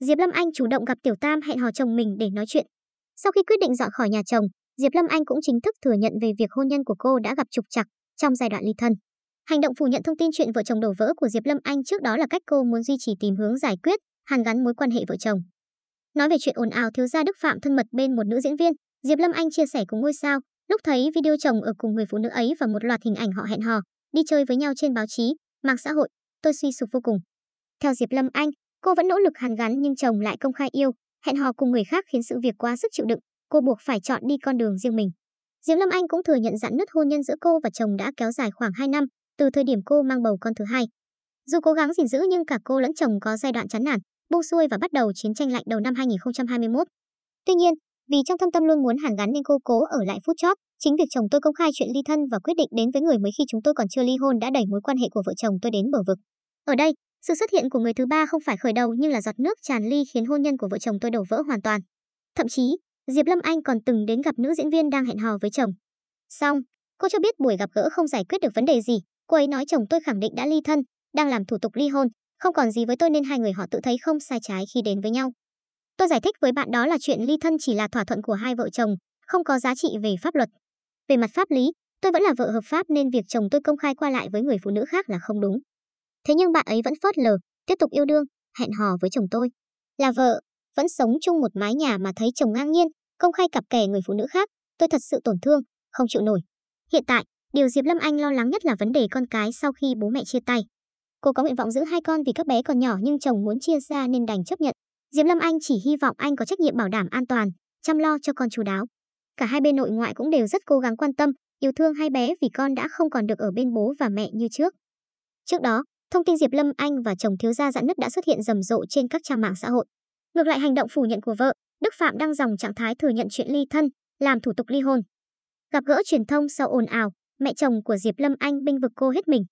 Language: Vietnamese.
Diệp Lâm Anh chủ động gặp Tiểu Tam hẹn hò chồng mình để nói chuyện. Sau khi quyết định dọn khỏi nhà chồng, Diệp Lâm Anh cũng chính thức thừa nhận về việc hôn nhân của cô đã gặp trục trặc trong giai đoạn ly thân. Hành động phủ nhận thông tin chuyện vợ chồng đổ vỡ của Diệp Lâm Anh trước đó là cách cô muốn duy trì tìm hướng giải quyết, hàn gắn mối quan hệ vợ chồng. Nói về chuyện ồn ào thiếu gia Đức Phạm thân mật bên một nữ diễn viên, Diệp Lâm Anh chia sẻ cùng ngôi sao, lúc thấy video chồng ở cùng người phụ nữ ấy và một loạt hình ảnh họ hẹn hò, đi chơi với nhau trên báo chí, mạng xã hội, tôi suy sụp vô cùng. Theo Diệp Lâm Anh, cô vẫn nỗ lực hàn gắn nhưng chồng lại công khai yêu, hẹn hò cùng người khác khiến sự việc quá sức chịu đựng, cô buộc phải chọn đi con đường riêng mình. Diệp Lâm Anh cũng thừa nhận dạn nứt hôn nhân giữa cô và chồng đã kéo dài khoảng 2 năm, từ thời điểm cô mang bầu con thứ hai. Dù cố gắng gìn giữ nhưng cả cô lẫn chồng có giai đoạn chán nản, buông xuôi và bắt đầu chiến tranh lạnh đầu năm 2021. Tuy nhiên, vì trong thâm tâm luôn muốn hàn gắn nên cô cố ở lại phút chót. Chính việc chồng tôi công khai chuyện ly thân và quyết định đến với người mới khi chúng tôi còn chưa ly hôn đã đẩy mối quan hệ của vợ chồng tôi đến bờ vực. Ở đây, sự xuất hiện của người thứ ba không phải khởi đầu nhưng là giọt nước tràn ly khiến hôn nhân của vợ chồng tôi đổ vỡ hoàn toàn. Thậm chí, Diệp Lâm Anh còn từng đến gặp nữ diễn viên đang hẹn hò với chồng. Xong, cô cho biết buổi gặp gỡ không giải quyết được vấn đề gì. Cô ấy nói chồng tôi khẳng định đã ly thân, đang làm thủ tục ly hôn, không còn gì với tôi nên hai người họ tự thấy không sai trái khi đến với nhau. Tôi giải thích với bạn đó là chuyện ly thân chỉ là thỏa thuận của hai vợ chồng, không có giá trị về pháp luật. Về mặt pháp lý, tôi vẫn là vợ hợp pháp nên việc chồng tôi công khai qua lại với người phụ nữ khác là không đúng. Thế nhưng bạn ấy vẫn phớt lờ, tiếp tục yêu đương, hẹn hò với chồng tôi. Là vợ, vẫn sống chung một mái nhà mà thấy chồng ngang nhiên, công khai cặp kè người phụ nữ khác, tôi thật sự tổn thương, không chịu nổi. Hiện tại, điều Diệp Lâm Anh lo lắng nhất là vấn đề con cái sau khi bố mẹ chia tay. Cô có nguyện vọng giữ hai con vì các bé còn nhỏ nhưng chồng muốn chia ra nên đành chấp nhận. Diệp Lâm Anh chỉ hy vọng anh có trách nhiệm bảo đảm an toàn, chăm lo cho con chú đáo. Cả hai bên nội ngoại cũng đều rất cố gắng quan tâm, yêu thương hai bé vì con đã không còn được ở bên bố và mẹ như trước. Trước đó, thông tin Diệp Lâm Anh và chồng thiếu gia dạn nứt đã xuất hiện rầm rộ trên các trang mạng xã hội. Ngược lại hành động phủ nhận của vợ, Đức Phạm đăng dòng trạng thái thừa nhận chuyện ly thân, làm thủ tục ly hôn. Gặp gỡ truyền thông sau ồn ào, mẹ chồng của Diệp Lâm Anh binh vực cô hết mình.